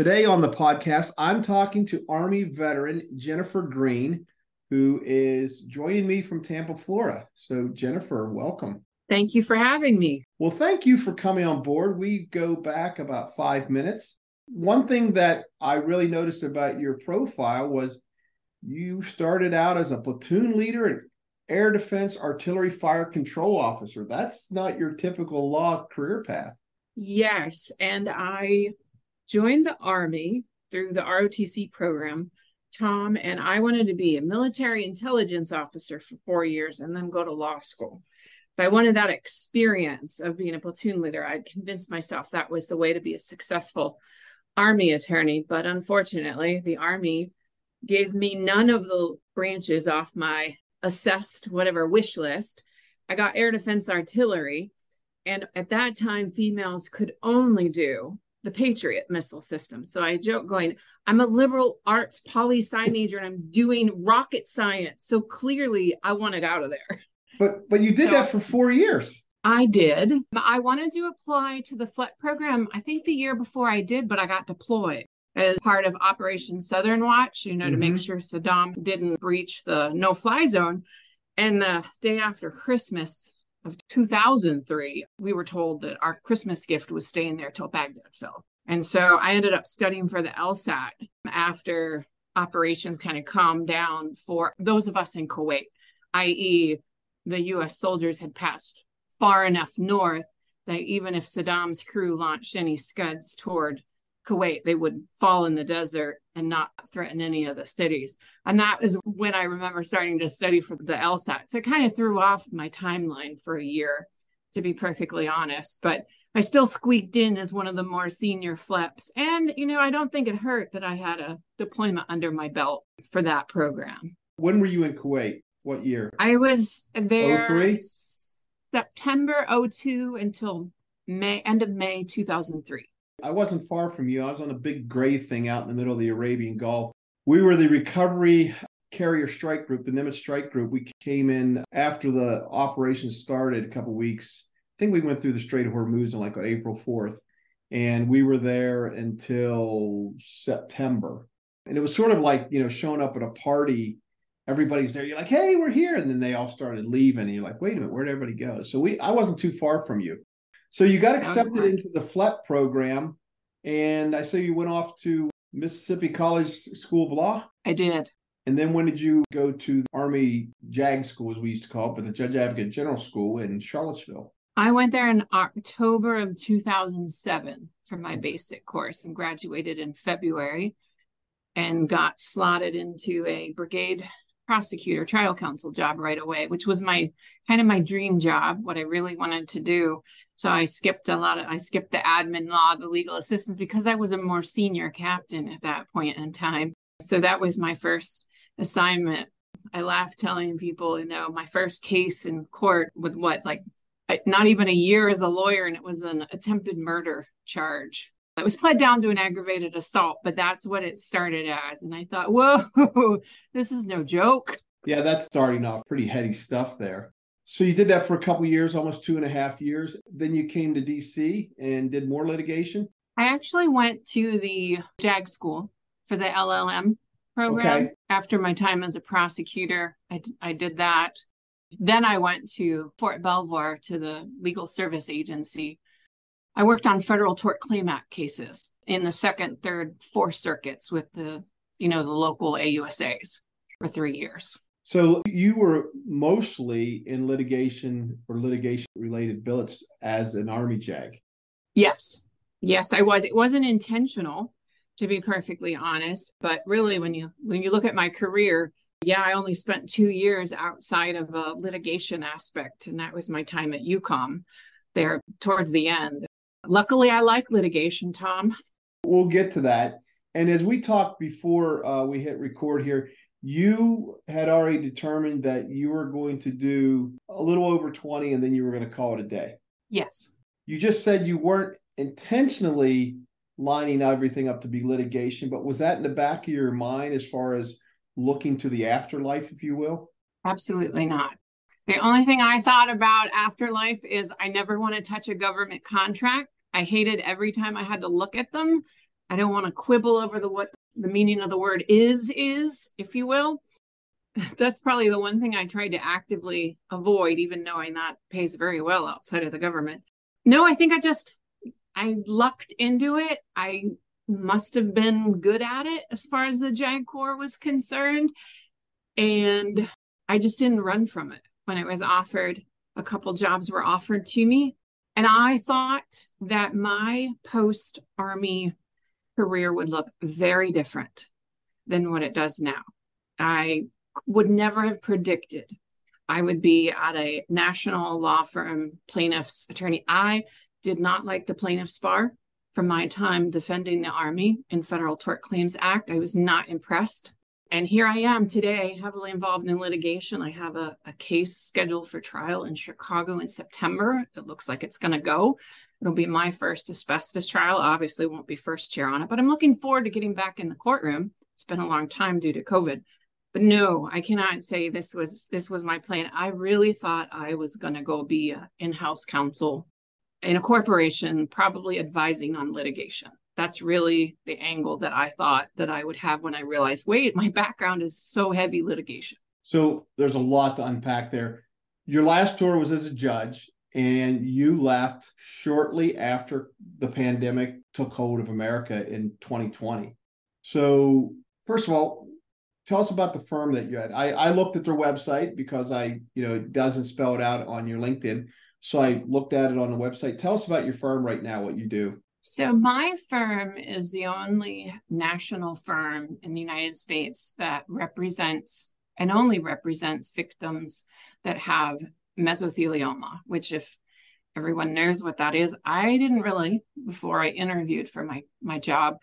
Today on the podcast, I'm talking to Army veteran Jennifer Green, who is joining me from Tampa, Florida. So, Jennifer, welcome. Thank you for having me. Well, thank you for coming on board. We go back about five minutes. One thing that I really noticed about your profile was you started out as a platoon leader and air defense artillery fire control officer. That's not your typical law career path. Yes. And I joined the Army through the ROTC program Tom, and I wanted to be a military intelligence officer for four years and then go to law school. But I wanted that experience of being a platoon leader. I'd convinced myself that was the way to be a successful Army attorney. But unfortunately, the Army gave me none of the branches off my assessed whatever wish list. I got air defense artillery. And at that time, females could only do the Patriot missile system. So I joke going, I'm a liberal arts poli sci major and I'm doing rocket science. So clearly I wanted out of there. But but you did so, that for four years. I did. I wanted to apply to the FLEP program, I think the year before I did, but I got deployed as part of Operation Southern Watch, you know, mm-hmm. to make mm-hmm. sure Saddam didn't breach the no fly zone. And the day after Christmas, of 2003, we were told that our Christmas gift was staying there till Baghdad fell. And so I ended up studying for the LSAT after operations kind of calmed down for those of us in Kuwait, i.e., the US soldiers had passed far enough north that even if Saddam's crew launched any scuds toward Kuwait, they would fall in the desert and not threaten any of the cities. And that is when I remember starting to study for the LSAT. So it kind of threw off my timeline for a year, to be perfectly honest. But I still squeaked in as one of the more senior FLEPs. And, you know, I don't think it hurt that I had a deployment under my belt for that program. When were you in Kuwait? What year? I was there 03? September 02 until May, end of May 2003. I wasn't far from you. I was on a big gray thing out in the middle of the Arabian Gulf. We were the recovery carrier strike group, the Nimitz strike group. We came in after the operation started a couple weeks. I think we went through the Strait of Hormuz on like April 4th. And we were there until September. And it was sort of like, you know, showing up at a party. Everybody's there. You're like, hey, we're here. And then they all started leaving. And you're like, wait a minute, where'd everybody go? So we I wasn't too far from you. So you got accepted into the FLEP program, and I saw you went off to Mississippi College School of Law. I did. And then when did you go to the Army JAG School, as we used to call it, but the Judge Advocate General School in Charlottesville? I went there in October of 2007 for my basic course and graduated in February and got slotted into a brigade prosecutor trial counsel job right away which was my kind of my dream job what i really wanted to do. So i skipped a lot of i skipped the admin law the legal assistance because i was a more senior captain at that point in time. So that was my first assignment. I laugh telling people you know my first case in court with what like not even a year as a lawyer and it was an attempted murder charge it was pled down to an aggravated assault, but that's what it started as. And I thought, whoa, this is no joke. Yeah, that's starting off pretty heady stuff there. So you did that for a couple years, almost two and a half years. Then you came to DC and did more litigation. I actually went to the JAG school for the LLM program okay. after my time as a prosecutor. I, I did that. Then I went to Fort Belvoir to the legal service agency I worked on federal tort claim act cases in the second, third, fourth circuits with the, you know, the local AUSAs for three years. So you were mostly in litigation or litigation related billets as an Army JAG. Yes. Yes, I was. It wasn't intentional, to be perfectly honest. But really when you when you look at my career, yeah, I only spent two years outside of a litigation aspect, and that was my time at EUCOM there towards the end. Luckily, I like litigation, Tom. We'll get to that. And as we talked before uh, we hit record here, you had already determined that you were going to do a little over 20 and then you were going to call it a day. Yes. You just said you weren't intentionally lining everything up to be litigation, but was that in the back of your mind as far as looking to the afterlife, if you will? Absolutely not. The only thing I thought about afterlife is I never want to touch a government contract. I hated every time I had to look at them. I don't want to quibble over the what the meaning of the word is is, if you will. That's probably the one thing I tried to actively avoid, even knowing that pays very well outside of the government. No, I think I just I lucked into it. I must have been good at it as far as the JAG Corps was concerned. And I just didn't run from it when it was offered. A couple jobs were offered to me. And I thought that my post Army career would look very different than what it does now. I would never have predicted I would be at a national law firm plaintiff's attorney. I did not like the plaintiff's bar from my time defending the Army in Federal Tort Claims Act. I was not impressed. And here I am today, heavily involved in litigation. I have a, a case scheduled for trial in Chicago in September. It looks like it's going to go. It'll be my first asbestos trial. Obviously, won't be first chair on it, but I'm looking forward to getting back in the courtroom. It's been a long time due to COVID. But no, I cannot say this was this was my plan. I really thought I was going to go be in-house counsel in a corporation, probably advising on litigation. That's really the angle that I thought that I would have when I realized, wait, my background is so heavy litigation. So there's a lot to unpack there. Your last tour was as a judge, and you left shortly after the pandemic took hold of America in 2020. So, first of all, tell us about the firm that you had. I, I looked at their website because I, you know, it doesn't spell it out on your LinkedIn. So I looked at it on the website. Tell us about your firm right now, what you do. So, my firm is the only national firm in the United States that represents and only represents victims that have mesothelioma, which, if everyone knows what that is, I didn't really before I interviewed for my, my job.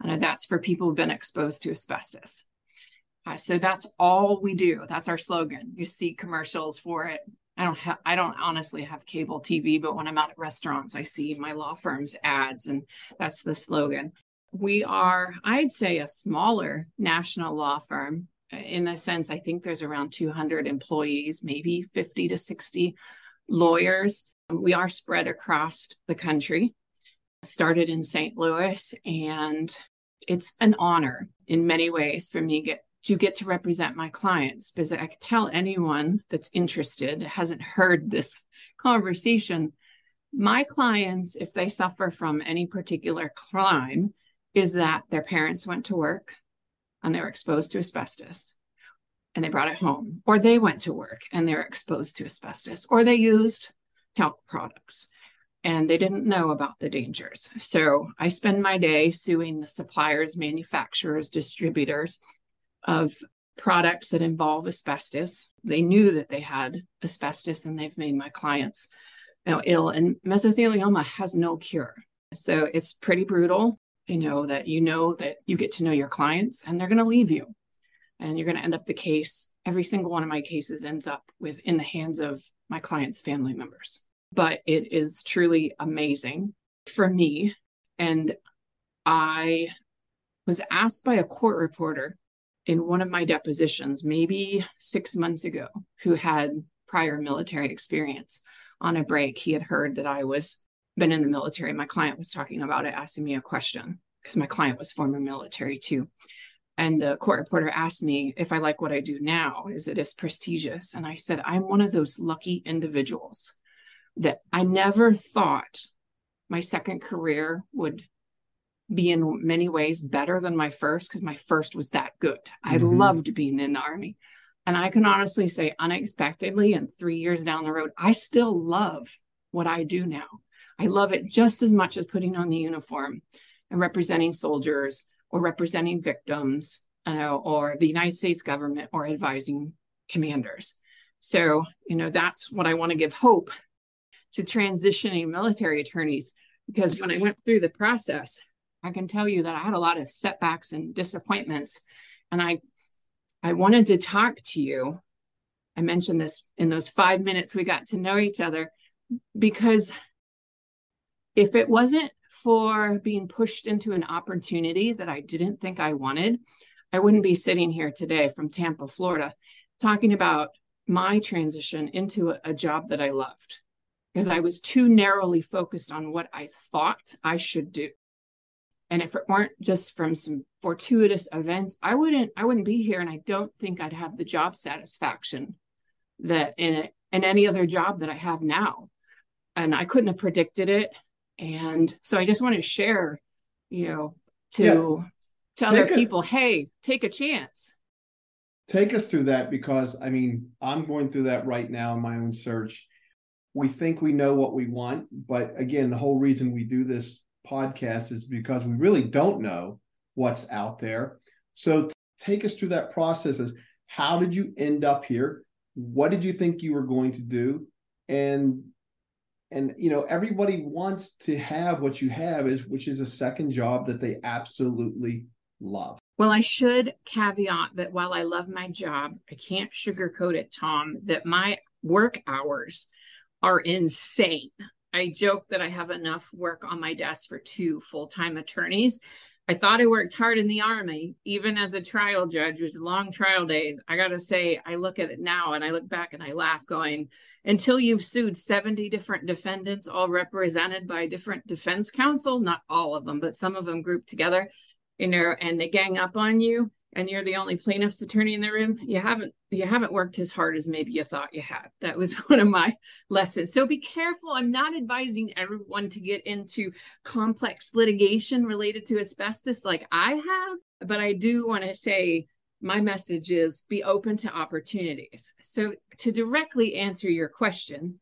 I know that's for people who've been exposed to asbestos. Uh, so that's all we do. That's our slogan. You see commercials for it I don't I don't honestly have cable TV, but when I'm out at restaurants, I see my law firm's ads, and that's the slogan. We are, I'd say, a smaller national law firm uh, in the sense I think there's around 200 employees, maybe 50 to 60 lawyers. We are spread across the country. Started in St. Louis, and it's an honor in many ways for me get to get to represent my clients because I can tell anyone that's interested, hasn't heard this conversation, my clients, if they suffer from any particular crime, is that their parents went to work and they were exposed to asbestos and they brought it home, or they went to work and they were exposed to asbestos, or they used talc products and they didn't know about the dangers. So I spend my day suing the suppliers, manufacturers, distributors of products that involve asbestos. They knew that they had asbestos and they've made my clients you know, ill. And mesothelioma has no cure. So it's pretty brutal. You know that you know that you get to know your clients and they're going to leave you. And you're going to end up the case. Every single one of my cases ends up with in the hands of my clients' family members. But it is truly amazing for me. And I was asked by a court reporter in one of my depositions, maybe six months ago, who had prior military experience. On a break, he had heard that I was been in the military. My client was talking about it, asking me a question because my client was former military too. And the court reporter asked me if I like what I do now, is it as prestigious? And I said, I'm one of those lucky individuals that I never thought my second career would be in many ways better than my first because my first was that good. I mm-hmm. loved being in the army. And I can honestly say, unexpectedly, and three years down the road, I still love what I do now. I love it just as much as putting on the uniform and representing soldiers or representing victims, you know, or the United States government or advising commanders. So, you know, that's what I want to give hope to transitioning military attorneys because when I went through the process, I can tell you that I had a lot of setbacks and disappointments. And I I wanted to talk to you. I mentioned this in those five minutes we got to know each other because if it wasn't for being pushed into an opportunity that I didn't think I wanted, I wouldn't be sitting here today from Tampa, Florida, talking about my transition into a, job that I loved because I was too narrowly focused on what I thought I should do. And if it weren't just from some fortuitous events, I wouldn't I wouldn't be here and I don't think I'd have the job satisfaction that in it in any other job that I have now. And I couldn't have predicted it. And so I just want to share, you know, to yeah. to other people, hey, take a chance. Take us through that because I mean, I'm going through that right now in my own search we think we know what we want but again the whole reason we do this podcast is because we really don't know what's out there. So take us through that process as how did you end up here? What did you think you were going to do? And and you know everybody wants to have what you have is which is a second job that they absolutely love. Well i should caveat that while i love my job i can't sugarcoat it tom that my work hours are insane. I joke that I have enough work on my desk for two full time attorneys. I thought I worked hard in the Army, even as a trial judge with long trial days. I got to say, I look at it now and I look back and I laugh, going, until you've sued 70 different defendants, all represented by different defense counsel, not all of them, but some of them grouped together, you know, and they gang up on you and you're the only plaintiff's attorney in the room you haven't you haven't worked as hard as maybe you thought you had. That was one of my lessons. So be careful. I'm not advising everyone to get into complex litigation related to asbestos like i have but i do want to say my message is be open to opportunities. So to directly answer your question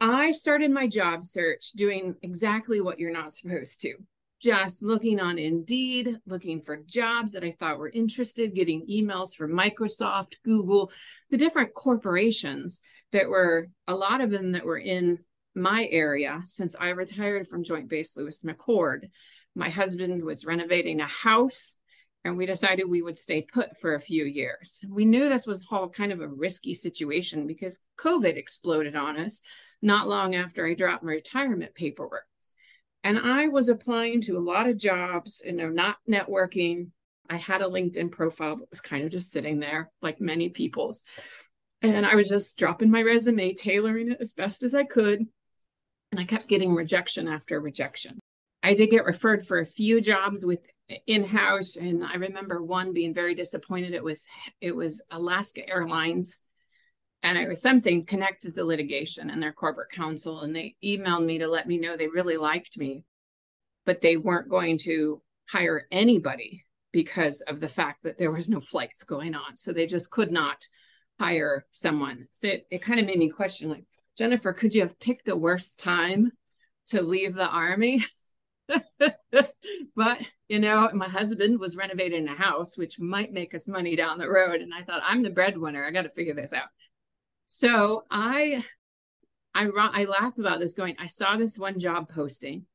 i started my job search doing exactly what you're not supposed to just looking on Indeed, looking for jobs that I thought were interested, getting emails from Microsoft, Google, the different corporations that were a lot of them that were in my area since I retired from Joint Base Lewis McChord. My husband was renovating a house and we decided we would stay put for a few years. We knew this was all kind of a risky situation because COVID exploded on us not long after I dropped my retirement paperwork. And I was applying to a lot of jobs and you know, not networking. I had a LinkedIn profile, but was kind of just sitting there like many people's. And I was just dropping my resume, tailoring it as best as I could. And I kept getting rejection after rejection. I did get referred for a few jobs with in-house and I remember one being very disappointed. It was it was Alaska Airlines and it was something connected to litigation and their corporate counsel and they emailed me to let me know they really liked me but they weren't going to hire anybody because of the fact that there was no flights going on. So they just could not hire someone. So it, it kind of made me question like jennifer could you have picked a worse time to leave the army? But you know my husband was renovating a house which might make us money down the road and i thought i'm the breadwinner. I got to figure this out so I, I, I laugh about this going, I saw this one job posting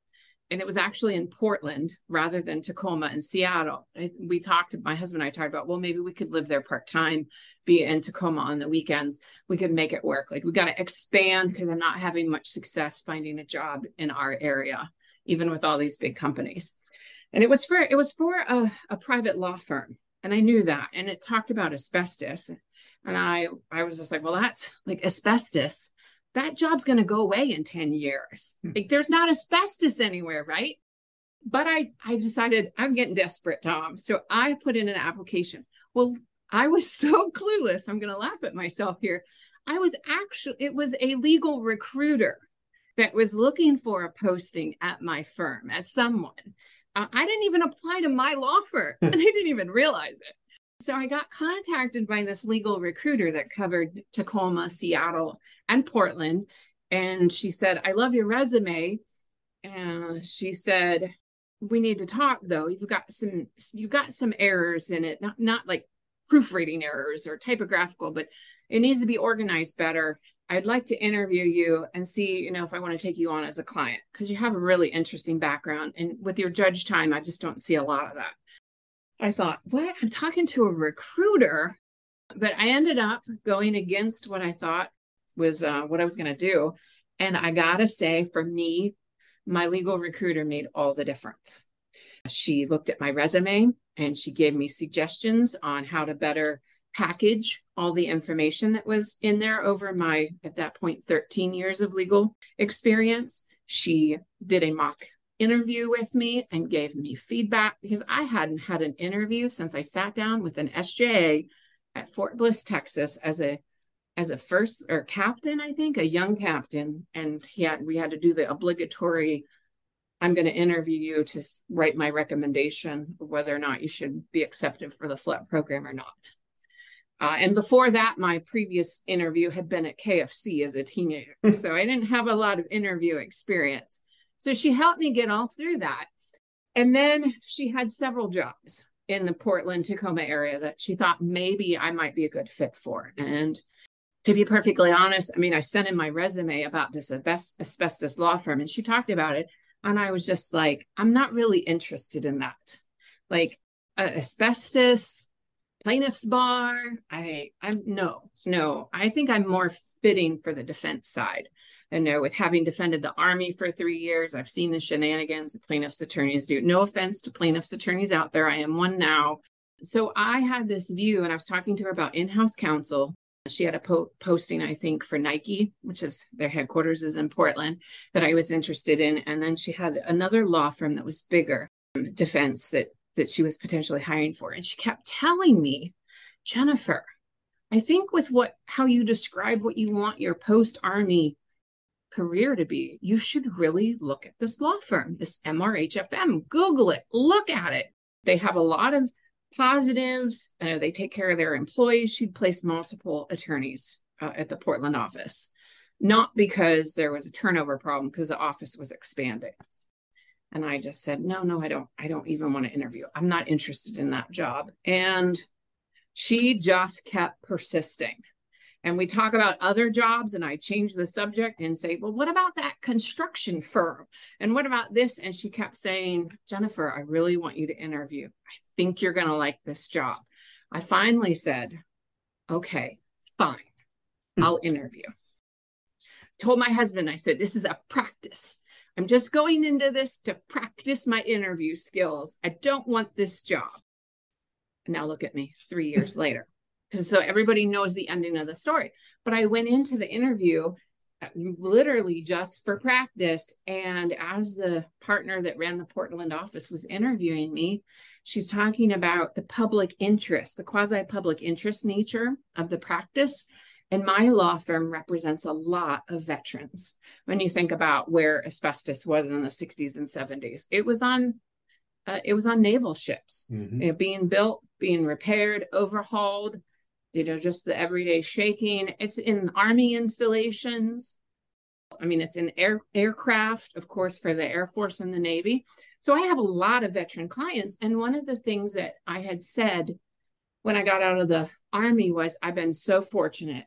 and it was actually in Portland rather than Tacoma and Seattle. I, we talked, my husband and I talked about, well, maybe we could live there part time, be in Tacoma on the weekends. We could make it work. Like we got to expand because I'm not having much success finding a job in our area, even with all these big companies. And it was for it was for a, a private law firm, and I knew that. And it talked about asbestos. And I I was just like, well, that's like asbestos. That job's going to go away in 10 years. Hmm. Like there's not asbestos anywhere, right? But I I decided I'm getting desperate, Tom. So I put in an application. Well, I was so clueless. I'm going to laugh at myself here. I was actually it was a legal recruiter that was looking for a posting at my firm as someone. Uh, I didn't even apply to my law firm and I didn't even realize it. So I got contacted by this legal recruiter that covered Tacoma, Seattle, and Portland. And she said, I love your resume. And she said, we need to talk though. You've got some you've got some errors in it, not not like proofreading errors or typographical, but it needs to be organized better. I'd like to interview you and see, you know, if I want to take you on as a client because you have a really interesting background. And with your judge time, I just don't see a lot of that. I thought, what? I'm talking to a recruiter. But I ended up going against what I thought was uh, what I was going to do. And I got to say, for me, my legal recruiter made all the difference. She looked at my resume and she gave me suggestions on how to better package all the information that was in there over my, at that point, 13 years of legal experience. She did a mock interview with me and gave me feedback because I hadn't had an interview since I sat down with an SJA at Fort Bliss, Texas as a as a first or captain, I think, a young captain, and he had we had to do the obligatory I'm going to interview you to write my recommendation of whether or not you should be accepted for the FLEP program or not. Uh, and before that, my previous interview had been at KFC as a teenager. Hmm. so I didn't have a lot of interview experience. So she helped me get all through that. And then she had several jobs in the Portland, Tacoma area that she thought maybe I might be a good fit for. And to be perfectly honest, I mean, I sent in my resume about this asbestos law firm and she talked about it. And I was just like, I'm not really interested in that. Like, uh, asbestos, plaintiff's bar. I I'm no, no. I think I'm more fitting for the defense side. And no, with having defended the army for three years, I've seen the shenanigans the plaintiff's attorneys do. No offense to plaintiff's attorneys out there. I am one now. So I had this view, and I was talking to her about in-house counsel. She had a po- posting, I think, for Nike, which is their headquarters is in Portland, that I was interested in. And then she had another law firm that was bigger, defense, that that she was potentially hiring for. And she kept telling me, Jennifer, I think with what how you describe what you want your post-army career to be, you should really look at this law firm, this MRHFM. Google it, look at it. They have a lot of positives. Uh, they take care of their employees. She'd placed multiple attorneys uh, at the Portland office, not because there was a turnover problem, because the office was expanding. And I just said, no, no, I don't, I don't even want to interview. I'm not interested in that job. And she just kept persisting. And we talk about other jobs, and I change the subject and say, Well, what about that construction firm? And what about this? And she kept saying, Jennifer, I really want you to interview. I think you're going to like this job. I finally said, Okay, fine, hmm. I'll interview. Told my husband, I said, This is a practice. I'm just going into this to practice my interview skills. I don't want this job. Now look at me three years later. Because so everybody knows the ending of the story. But I went into the interview uh, literally just for practice. And as the partner that ran the Portland office was interviewing me, she's talking about the public interest, the quasi public interest nature of the practice. And my law firm represents a lot of veterans. When you think about where asbestos was in the 60s and 70s, it was on uh, it was on naval ships, mm-hmm. you know, being built, being repaired, overhauled. You know, just the everyday shaking. It's in army installations. I mean, it's in air aircraft, of course, for the Air Force and the Navy. So I have a lot of veteran clients, and one of the things that I had said when I got out of the Army was I've been so fortunate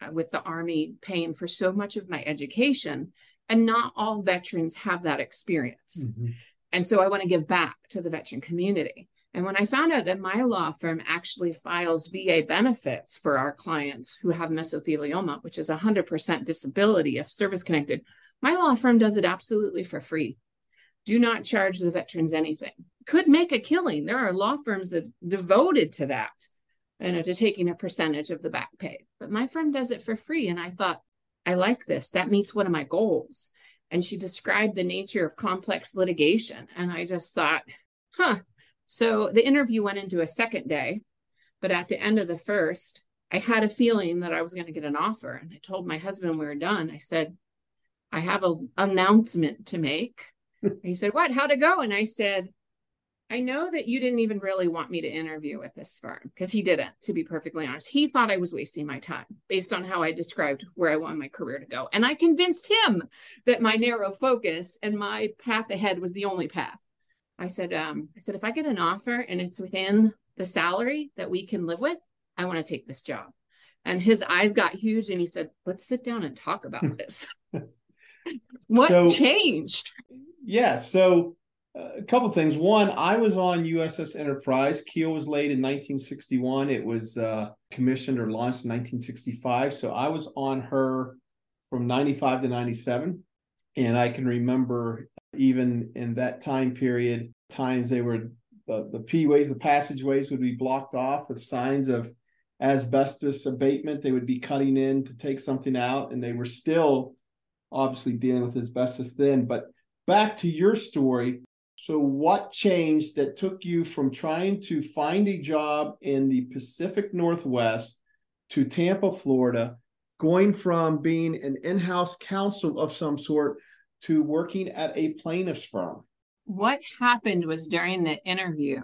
uh, with the Army paying for so much of my education, and not all veterans have that experience. Mm-hmm. And so I want to give back to the veteran community. And when I found out that my law firm actually files VA benefits for our clients who have mesothelioma, which is 100% disability if service connected, my law firm does it absolutely for free. Do not charge the veterans anything could make a killing. There are law firms that devoted to that, you know, to taking a percentage of the back pay. But my firm does it for free. And I thought, I like this. That meets one of my goals. And she described the nature of complex litigation. And I just thought, huh. So the interview went into a second day. But at the end of the first, I had a feeling that I was going to get an offer. And I told my husband we were done. I said, I have an announcement to make. he said, What? How'd it go? And I said, I know that you didn't even really want me to interview with this firm because he didn't, to be perfectly honest. He thought I was wasting my time based on how I described where I want my career to go. And I convinced him that my narrow focus and my path ahead was the only path. I said, um, I said, if I get an offer and it's within the salary that we can live with, I want to take this job. And his eyes got huge and he said, Let's sit down and talk about this. Let's sit down and talk about this. what so, changed? Yeah. So a couple things. One, I was on USS Enterprise. Keel was laid in 1961. It was uh, commissioned or launched in 1965. So I was on her from 95 to 97. And I can remember even in that time period, times they were the, the P ways, the passageways would be blocked off with signs of asbestos abatement. They would be cutting in to take something out, and they were still obviously dealing with asbestos then. But back to your story, so, what changed that took you from trying to find a job in the Pacific Northwest to Tampa, Florida, going from being an in house counsel of some sort to working at a plaintiff's firm? What happened was during the interview,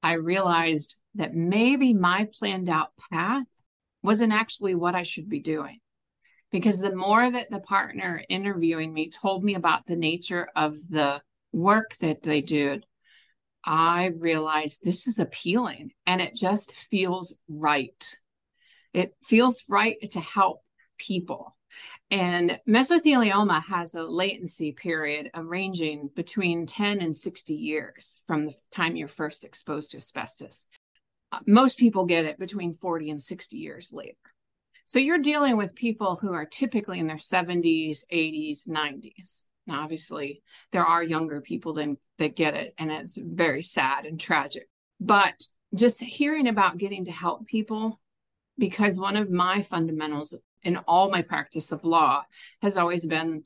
I realized that maybe my planned out path wasn't actually what I should be doing. Because the more that the partner interviewing me told me about the nature of the work that they did, I realized this is appealing and it just feels right. It feels right to help people. And mesothelioma has a latency period ranging between 10 and 60 years from the time you're first exposed to asbestos. Most people get it between 40 and 60 years later. So you're dealing with people who are typically in their 70s, 80s, 90s. Now, obviously, there are younger people than, that get it, and it's very sad and tragic. But just hearing about getting to help people, because one of my fundamentals in all my practice of law has always been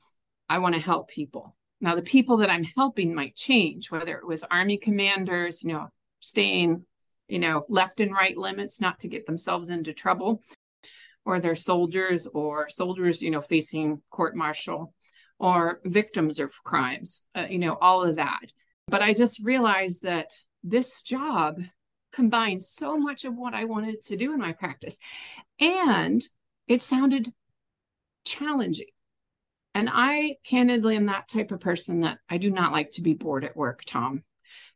I want to help people. Now, the people that I'm helping might change, whether it was Army commanders, you know, staying, you know, left and right limits not to get themselves into trouble, or they're soldiers or soldiers, you know, facing court martial or victims of crimes, uh, you know, all of that. But I just realized that this job combines so much of what I wanted to do in my practice. And it sounded challenging. And I candidly am that type of person that I do not like to be bored at work, Tom.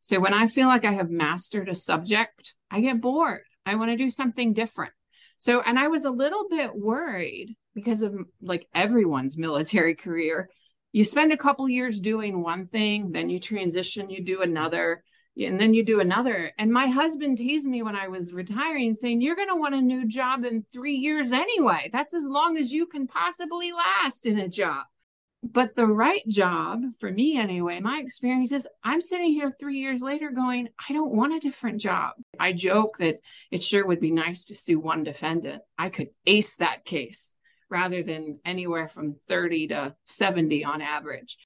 So when I feel like I have mastered a subject, I get bored. I want to do something different. So, and I was a little bit worried because of like everyone's military career. You spend a couple years doing one thing, then you transition, you do another, and then you do another. And my husband teased me when I was retiring, saying, You're going to want a new job in three years anyway. That's as long as you can possibly last in a job. But the right job for me, anyway, my experience is I'm sitting here three years later going, I don't want a different job. I joke that it sure would be nice to sue one defendant. I could ace that case rather than anywhere from 30 to 70 on average.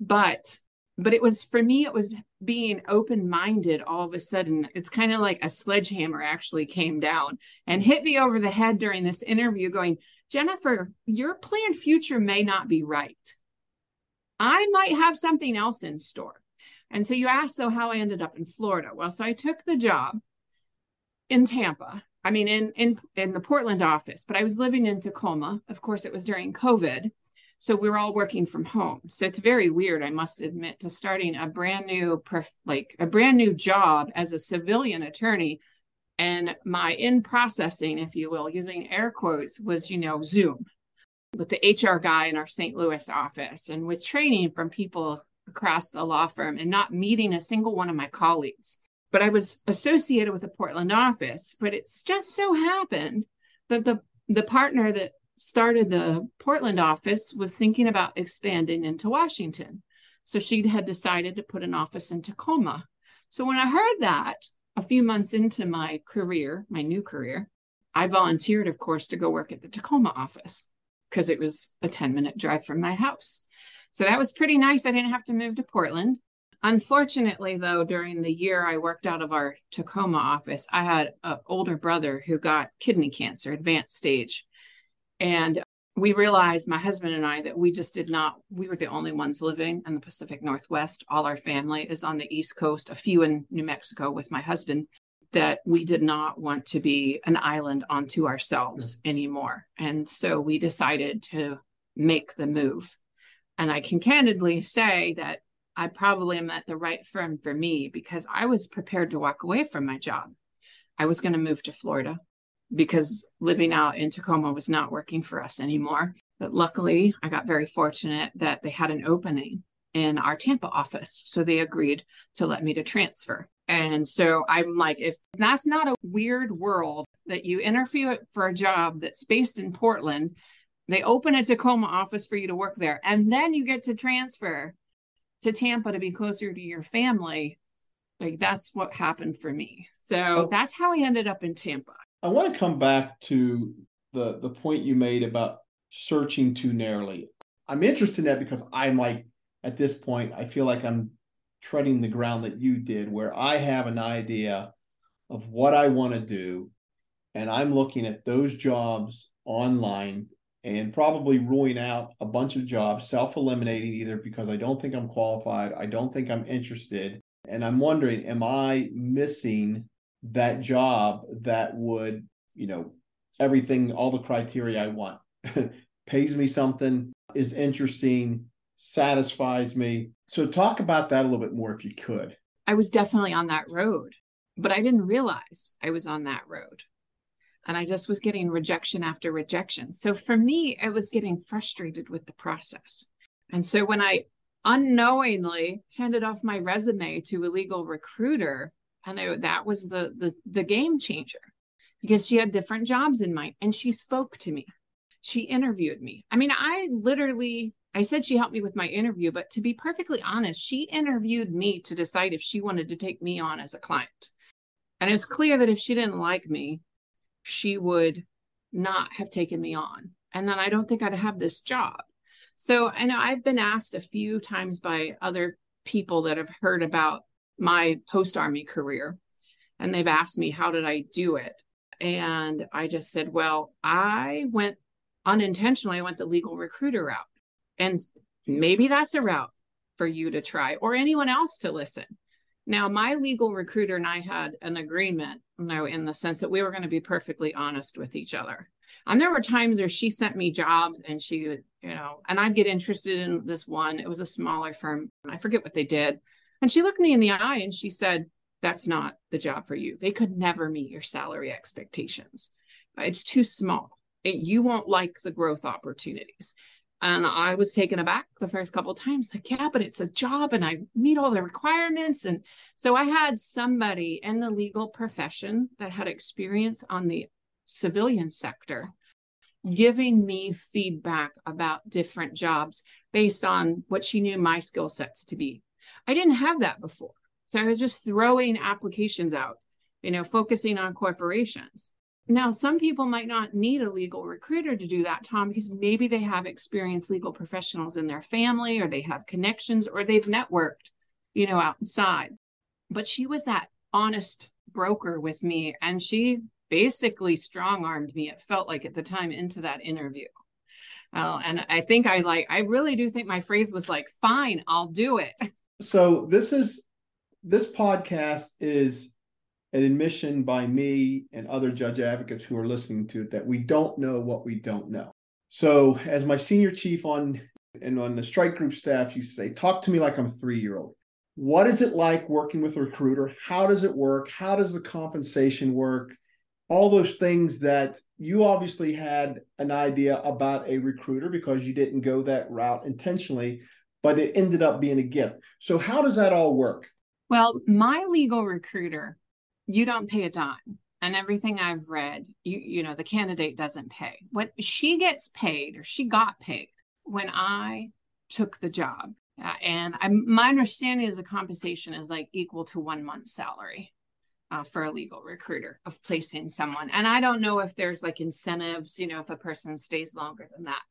But but it was for me it was being open minded all of a sudden. It's kind of like a sledgehammer actually came down and hit me over the head during this interview going jennifer your planned future may not be right. I might have something else in store. And so you asked though how i ended up in florida? Well so i took the job in tampa I mean, in in in the Portland office, but I was living in Tacoma. Of course, it was during COVID, so we were all working from home. So it's very weird, I must admit, to starting a brand new like a brand new job as a civilian attorney, and my in processing, if you will, using air quotes, was you know Zoom with the HR guy in our St. Louis office, and with training from people across the law firm, and not meeting a single one of my colleagues but I was associated with the Portland office. But it's just so happened that the the partner that started the Portland office was thinking about expanding into Washington. So she had decided to put an office in Tacoma. So when I heard that a few months into my career, my new career, I volunteered, of course, to go work at the Tacoma office because it was a 10 minute drive from my house. So that was pretty nice. I didn't have to move to Portland. Unfortunately, though, during the year I worked out of our Tacoma office, I had an older brother who got kidney cancer, advanced stage. And we realized, my husband and I, that we just did not, we were the only ones living in the Pacific Northwest. All our family is on the East Coast, a few in New Mexico with my husband, that we did not want to be an island unto ourselves mm. anymore. And so we decided to make the move. And I can candidly say that I probably am at the right firm for me because I was prepared to walk away from my job. I was going to move to Florida. because living out in Tacoma was not working for us anymore. But luckily, I got very fortunate that they had an opening in our Tampa office. So they agreed to let me to transfer. And so I'm like, if that's not a weird world that you interview for a job that's based in Portland, they open a Tacoma office for you to work there, and then you get to transfer to Tampa to be closer to your family. Like that's what happened for me. So oh. that's how I ended up in Tampa. I want to come back to the the point you made about searching too narrowly. I'm interested in that because I'm like at this point, I feel like I'm treading the ground that you did, where I have an idea of what I want to do, and I'm looking at those jobs online and probably ruling out a bunch of jobs, self eliminating either because I don't think I'm qualified, I don't think I'm interested. And I'm wondering, am I missing that job that would, you know, everything, all the criteria I want? Pays me something, is interesting, satisfies me. So, talk about that a little bit more if you could. I was definitely on that road, but I didn't realize I was on that road and I just was getting rejection after rejection. So for me, it was getting frustrated with the process. And so when I unknowingly handed off my resume to a legal recruiter, I know that was the, the the game changer because she had different jobs in mind and she spoke to me. She interviewed me. I mean, I literally I said she helped me with my interview, but to be perfectly honest, she interviewed me to decide if she wanted to take me on as a client. And it was clear that if she didn't like me, she would not have taken me on. And then I don't think I'd have this job. So I know I've been asked a few times by other people that have heard about my post army career, and they've asked me, How did I do it? And I just said, Well, I went unintentionally, I went the legal recruiter route. And maybe that's a route for you to try or anyone else to listen. Now, my legal recruiter and I had an agreement, you know, in the sense that we were going to be perfectly honest with each other. And there were times where she sent me jobs and she would, you know, and I'd get interested in this one. It was a smaller firm. I forget what they did. And she looked me in the eye and she said, That's not the job for you. They could never meet your salary expectations. It's too small. It, you won't like the growth opportunities. And I was taken aback the first couple times, like, yeah, but it's a job and I meet all the requirements. And so I had somebody in the legal profession that had experience on the civilian sector giving me feedback about different jobs based on what she knew my skill sets to be. I didn't have that before. So I was just throwing applications out, you know, focusing on corporations. Now, some people might not need a legal recruiter to do that, Tom, because maybe they have experienced legal professionals in their family or they have connections or they've networked, you know, outside. But she was that honest broker with me and she basically strong armed me, it felt like at the time, into that interview. Uh, and I think I like, I really do think my phrase was like, fine, I'll do it. So this is, this podcast is an admission by me and other judge advocates who are listening to it that we don't know what we don't know. So, as my senior chief on and on the strike group staff to say, talk to me like I'm three year old. What is it like working with a recruiter? How does it work? How does the compensation work? All those things that you obviously had an idea about a recruiter because you didn't go that route intentionally, but it ended up being a gift. So, how does that all work? Well, my legal recruiter you don't pay a dime. And everything i've read you you know the candidate doesn't pay. What she gets paid or she got paid when i took the job uh, and I'm, my understanding is the compensation is like equal to one month's salary uh, for a legal recruiter of placing someone. And i don't know if there's like incentives you know if a person stays longer than that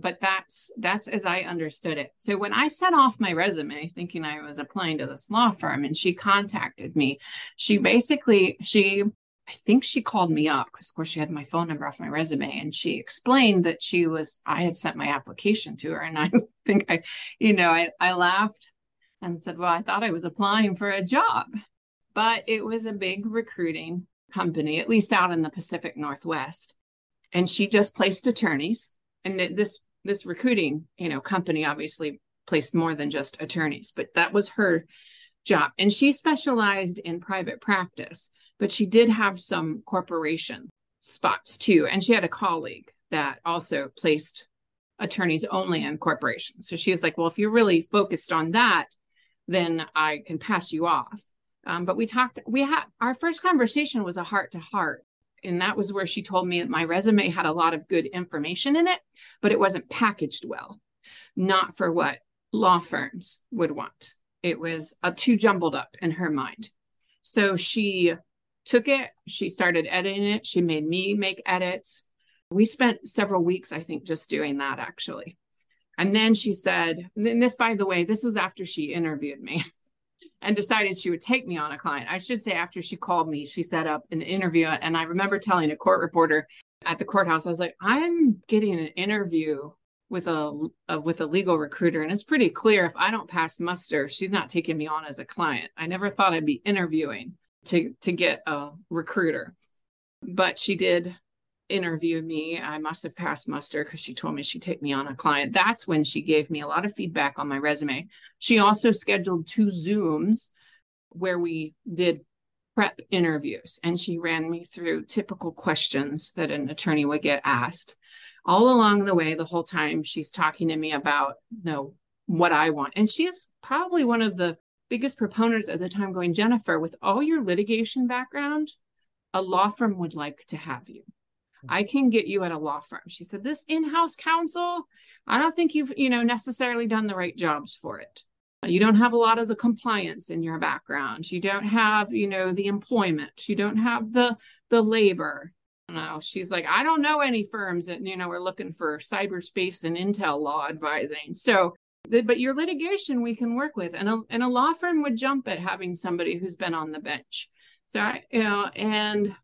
but that's that's as i understood it. So when i sent off my resume thinking i was applying to this law firm and she contacted me she basically she i think she called me up because of course she had my phone number off my resume and she explained that she was i had sent my application to her and i think i you know i, I laughed and said well i thought i was applying for a job. But it was a big recruiting company at least out in the pacific northwest and she just placed attorneys and this this recruiting, you know, company obviously placed more than just attorneys, but that was her job. And she specialized in private practice, but she did have some corporation spots too. And she had a colleague that also placed attorneys only in corporations. So she was like, well, if you're really focused on that, then I can pass you off. Um, but we talked, we had our first conversation was a heart to heart. And that was where she told me that my resume had a lot of good information in it, but it wasn't packaged well, not for what law firms would want. It was uh, too jumbled up in her mind. So she took it, she started editing it, she made me make edits. We spent several weeks, I think, just doing that actually. And then she said, and this, by the way, this was after she interviewed me and decided she would take me on a client. I should say, after she called me, she set up an interview. And I remember telling a court reporter at the courthouse, I was like, I'm getting an interview with a, a, with a legal recruiter and it's pretty clear if i don't pass muster she's not taking me on as a client i never thought i'd be interviewing to to get a recruiter but she did interview me i must have passed muster because she told me she'd take me on a client that's when she gave me a lot of feedback on my resume she also scheduled two zooms where we did prep interviews and she ran me through typical questions that an attorney would get asked all along the way, the whole time she's talking to me about, you know, what I want. And she is probably one of the biggest proponents at the time going, Jennifer, with all your litigation background, a law firm would like to have you. I can get you at a law firm. She said, this in-house counsel, I don't think you've, you know, necessarily done the right jobs for it. You don't have a lot of the compliance in your background. You don't have, you know, the employment. You don't have the the labor know. She's like, I don't know any firms that, you know, are looking for cyberspace and intel law advising. So, but your litigation we can work with. And a, and a law firm would jump at having somebody who's been on the bench. So, I, you know, and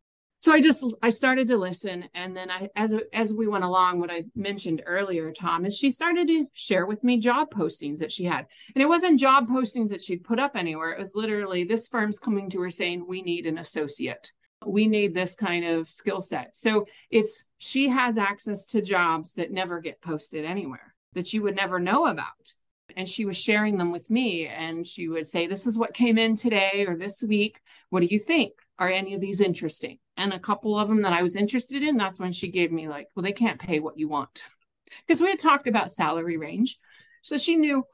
so I just, I started to listen. And then I, as, as we went along, what I mentioned earlier, Tom, is she started to share with me job postings that she had. And it wasn't job postings that she'd put up anywhere. It was literally this firm's coming to her saying, we need an associate we need this kind of skill set. So it's she has access to jobs that never get posted anywhere that you would never know about. And she was sharing them with me and she would say, This is what came in today or this week. What do you think? Are any of these interesting? And a couple of them that I was interested in, that's when she gave me, like, well, they can't pay what you want. Because we had talked about salary range. So she knew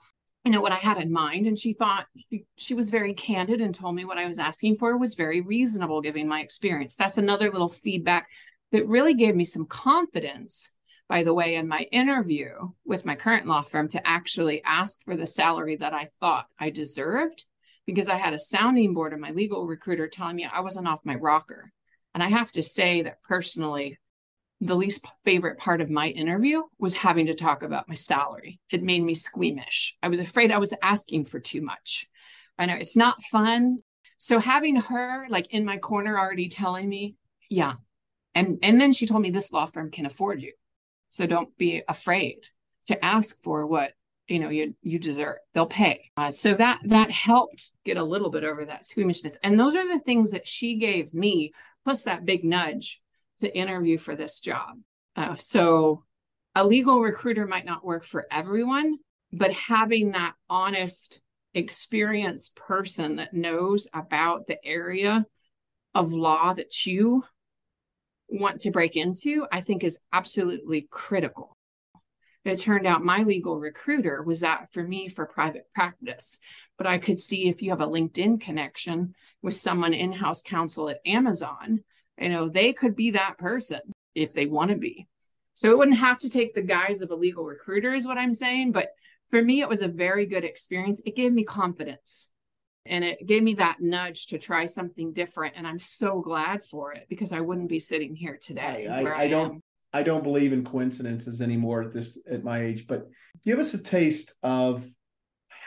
you know what I had in mind. And she thought she, she was very candid and told me what I was asking for was very reasonable given my experience. That's another little feedback that really gave me some confidence, by the way, in my interview with my current law firm to actually ask for the salary that I thought I deserved because I had a sounding board of my legal recruiter telling me I wasn't off my rocker. And I have to say that personally, the least favorite part of my interview was having to talk about my salary. It made me squeamish. I was afraid I was asking for too much. I know it's not fun. So having her like in my corner already telling me, yeah. And and then she told me this law firm can afford you. So don't be afraid to ask for what you know you you deserve. They'll pay. Uh, so that that helped get a little bit over that squeamishness. And those are the things that she gave me, plus that big nudge to interview for this job. Uh, so a legal recruiter might not work for everyone, but having that honest, experienced person that knows about the area of law that you want to break into, I think is absolutely critical. It turned out my legal recruiter was that for me for private practice. But I could see if you have a LinkedIn connection with someone in house counsel at Amazon, you know, they could be that person if they want to be. So it wouldn't have to take the guise of a legal recruiter, is what I'm saying. But for me, it was a very good experience. It gave me confidence and it gave me that nudge to try something different. And I'm so glad for it because I wouldn't be sitting here today. I, I, I don't. Am. I don't believe in coincidences anymore at this at my age, but give us a taste of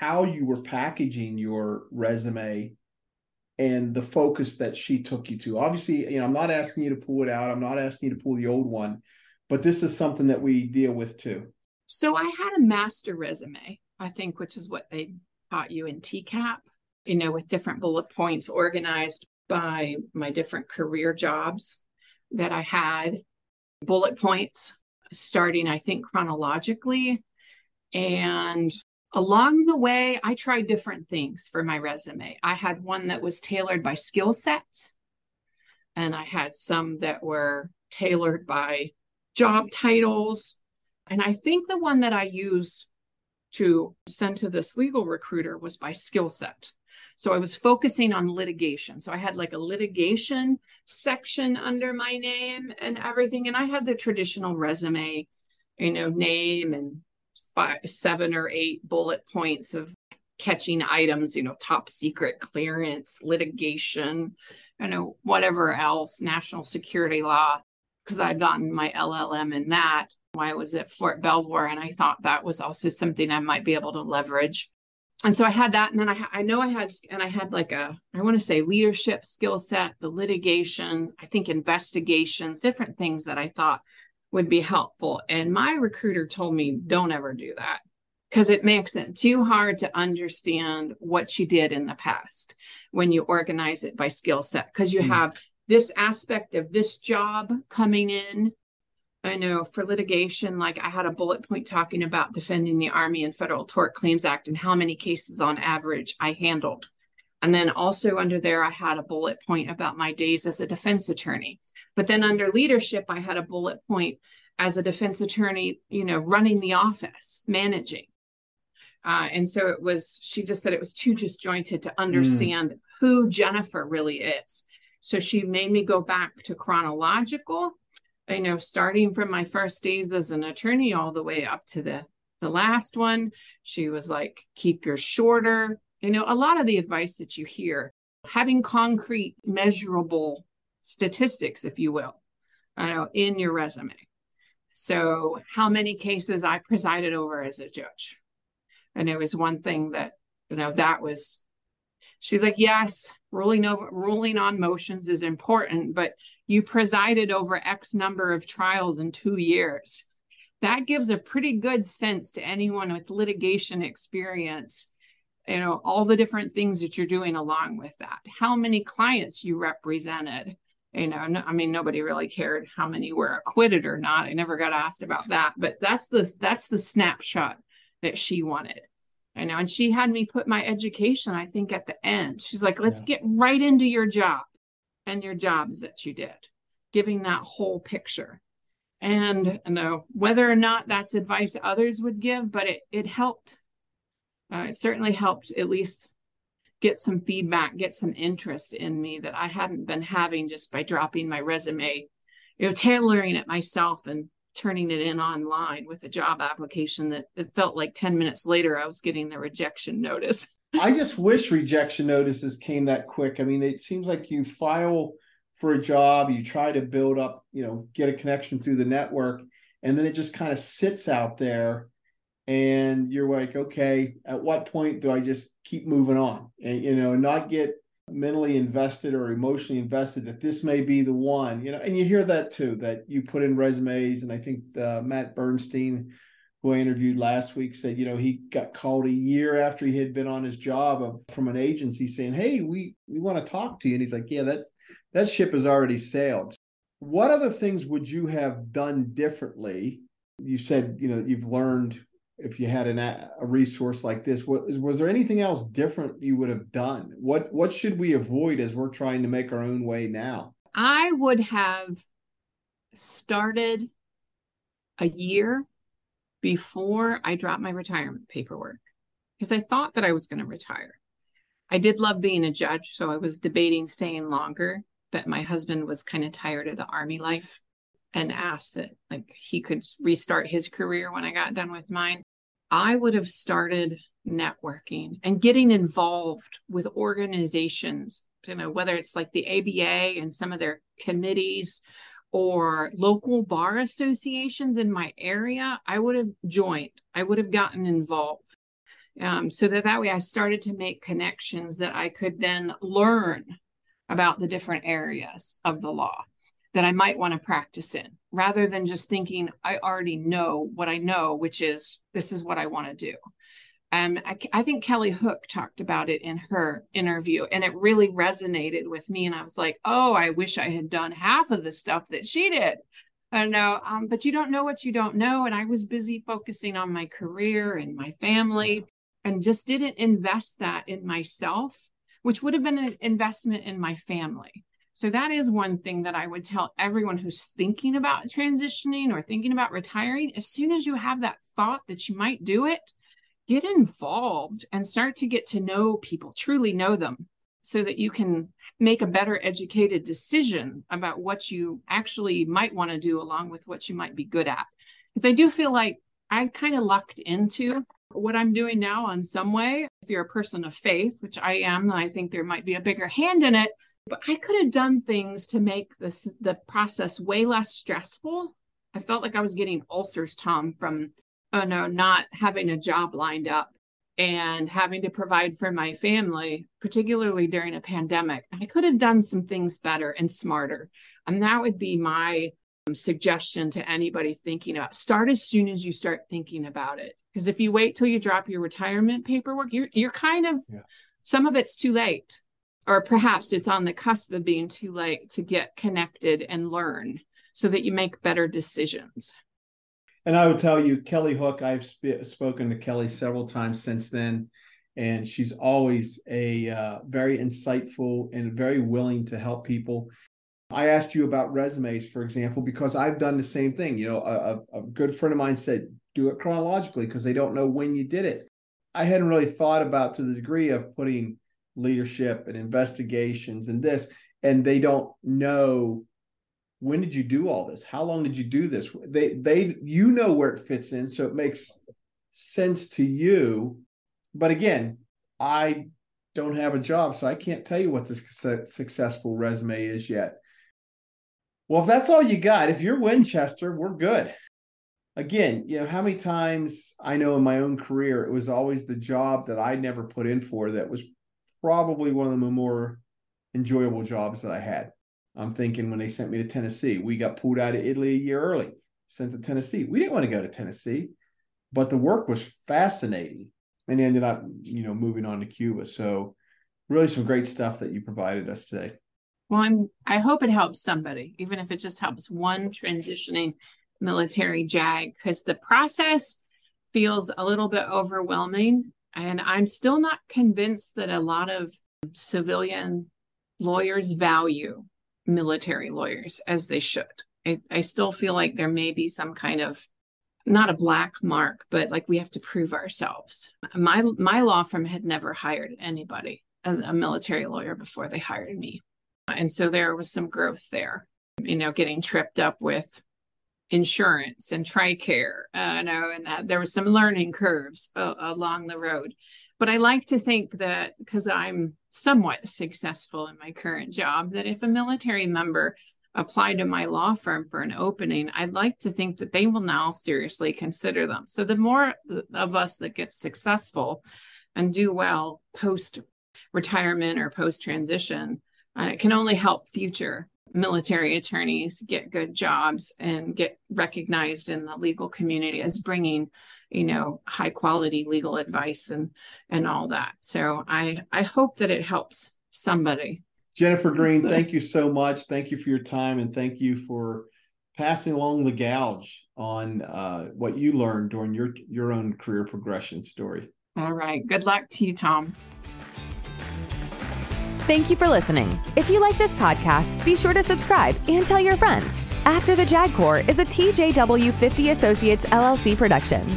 how you were packaging your resume and the focus that she took you to. Obviously, you know, I'm not asking you to pull it out. I'm not asking you to pull the old one, but this is something that we deal with too. So I had a master resume, I think, which is what they taught you in TCAP, you know, with different bullet points organized by my different career jobs that I had, bullet points starting, I think, chronologically. And Along the way, I tried different things for my resume. I had one that was tailored by skill set, and I had some that were tailored by job titles. And I think the one that I used to send to this legal recruiter was by skill set. So I was focusing on litigation. So I had like a litigation section under my name and everything. And I had the traditional resume, you know, name and five, seven or eight bullet points of catching items, you know, top secret clearance, litigation, you know, whatever else, national security law, because I'd gotten my LLM in that I was at Fort Belvoir. And I thought that was also something I might be able to leverage and so I had that, and then I I know I had and I had like a I want to say leadership skill set, the litigation, I think investigations, different things that I thought would be helpful. And my recruiter told me don't ever do that because it makes it too hard to understand what you did in the past when you organize it by skill set because you mm-hmm. have this aspect of this job coming in I know for litigation, like I had a bullet point talking about defending the Army and Federal Tort Claims Act and how many cases on average I handled. And then also under there, I had a bullet point about my days as a defense attorney. But then under leadership, I had a bullet point as a defense attorney, you know, running the office, managing. Uh, and so it was, she just said it was too disjointed to understand mm. who Jennifer really is. So she made me go back to chronological you know, starting from my first days as an attorney all the way up to the the last one, she was like, keep your shorter. You know, a lot of the advice that you hear, having concrete, measurable statistics, if you will, know, in your resume. So, how many cases I presided over as a judge, and it was one thing that you know that was She's like, yes, ruling over ruling on motions is important, but you presided over X number of trials in two years. That gives a pretty good sense to anyone with litigation experience, you know, all the different things that you're doing along with that. How many clients you represented. You know, no, I mean, nobody really cared how many were acquitted or not. I never got asked about that, but that's the that's the snapshot that she wanted I know. And she had me put my education, I think, at the end. She's like, let's yeah. get right into your job and your jobs that you did, giving that whole picture. And you know, whether or not that's advice others would give, but it it helped. Uh, it certainly helped at least get some feedback, get some interest in me that I hadn't been having just by dropping my resume, you know, tailoring it myself and turning it in online with a job application that it felt like 10 minutes later I was getting the rejection notice. I just wish rejection notices came that quick. I mean, it seems like you file for a job, you try to build up, you know, get a connection through the network, and then it just kind of sits out there. And you're like, okay, at what point do I just keep moving on? And, you know, not get mentally invested or emotionally invested that this may be the one you know and you hear that too that you put in resumes. And i think uh, matt bernstein who i interviewed last week said you know he got called a year after he had been on his job of, from an agency saying hey we we want to talk to you. And he's like yeah that that ship has already sailed. What other things would you have done differently? You said you know you've learned if you had an, a resource like this what was there anything else different you would have done? What what should we avoid as we're trying to make our own way now? I would have started a year before i dropped my retirement paperwork because i thought that i was going to retire. I did love being a judge so i was debating staying longer but my husband was kind of tired of the army life and asked that like he could restart his career when I got done with mine, I would have started networking and getting involved with organizations, you know, whether it's like the ABA and some of their committees or local bar associations in my area, I would have joined. I would have gotten involved. Um, so that that way I started to make connections that I could then learn about the different areas of the law that I might want to practice in rather than just thinking I already know what I know, which is this is what I want to do. Um, I, I think Kelly Hook talked about it in her interview, and it really resonated with me. And I was like, oh, I wish I had done half of the stuff that she did. I know, um, but you don't know what you don't know. And I was busy focusing on my career and my family and just didn't invest that in myself, which would have been an investment in my family So that is one thing that I would tell everyone who's thinking about transitioning or thinking about retiring. As soon as you have that thought that you might do it, get involved and start to get to know people, truly know them, so that you can make a better educated decision about what you actually might want to do along with what you might be good at. Because I do feel like I kind of lucked into what I'm doing now in some way. If you're a person of faith, which I am, then I think there might be a bigger hand in it. But I could have done things to make this the process way less stressful. I felt like I was getting ulcers, Tom, from oh no, not having a job lined up and having to provide for my family, particularly during a pandemic. I could have done some things better and smarter. And that would be my um, suggestion to anybody thinking about start as soon as you start thinking about it. Because if you wait till you drop your retirement paperwork, you're you're kind of yeah. some of it's too late. Or perhaps it's on the cusp of being too late to get connected and learn so that you make better decisions. And I would tell you, Kelly Hook, I've sp- spoken to Kelly several times since then, and she's always a uh, very insightful and very willing to help people. I asked you about resumes, for example, because I've done the same thing. You know, a, a good friend of mine said, do it chronologically because they don't know when you did it. I hadn't really thought about to the degree of putting leadership and investigations and this, and they don't know when did you do all this? How long did you do this? They they you know where it fits in, so it makes sense to you. But again, I don't have a job, so I can't tell you what the successful resume is yet. Well, if that's all you got, if you're Winchester, we're good. Again, you know, how many times I know in my own career, it was always the job that I never put in for that was probably one of the more enjoyable jobs that I had. I'm thinking when they sent me to Tennessee, we got pulled out of Italy a year early, sent to Tennessee. We didn't want to go to Tennessee, but the work was fascinating and ended up, you know, moving on to Cuba. So really some great stuff that you provided us today. Well, I'm I hope it helps somebody, even if it just helps one transitioning military JAG, because the process feels a little bit overwhelming. And I'm still not convinced that a lot of civilian lawyers value military lawyers as they should. I, I still feel like there may be some kind of not a black mark, but like we have to prove ourselves. My my law firm had never hired anybody as a military lawyer before they hired me. And so there was some growth there, you know, getting tripped up with insurance and TRICARE, uh, know, and there was some learning curves uh, along the road. But I like to think that because I'm somewhat successful in my current job, that if a military member applied to my law firm for an opening, I'd like to think that they will now seriously consider them. So the more of us that get successful and do well post retirement or post transition, uh, it can only help future military attorneys get good jobs and get recognized in the legal community as bringing you know high quality legal advice and and all that. So i i hope that it helps somebody. Jennifer green thank you so much. Thank you for your time and thank you for passing along the gouge on uh, what you learned during your your own career progression story. All right. Good luck to you tom Thank you for listening. If you like this podcast, be sure to subscribe and tell your friends. After the JAG Corps is a TJW 50 Associates LLC production.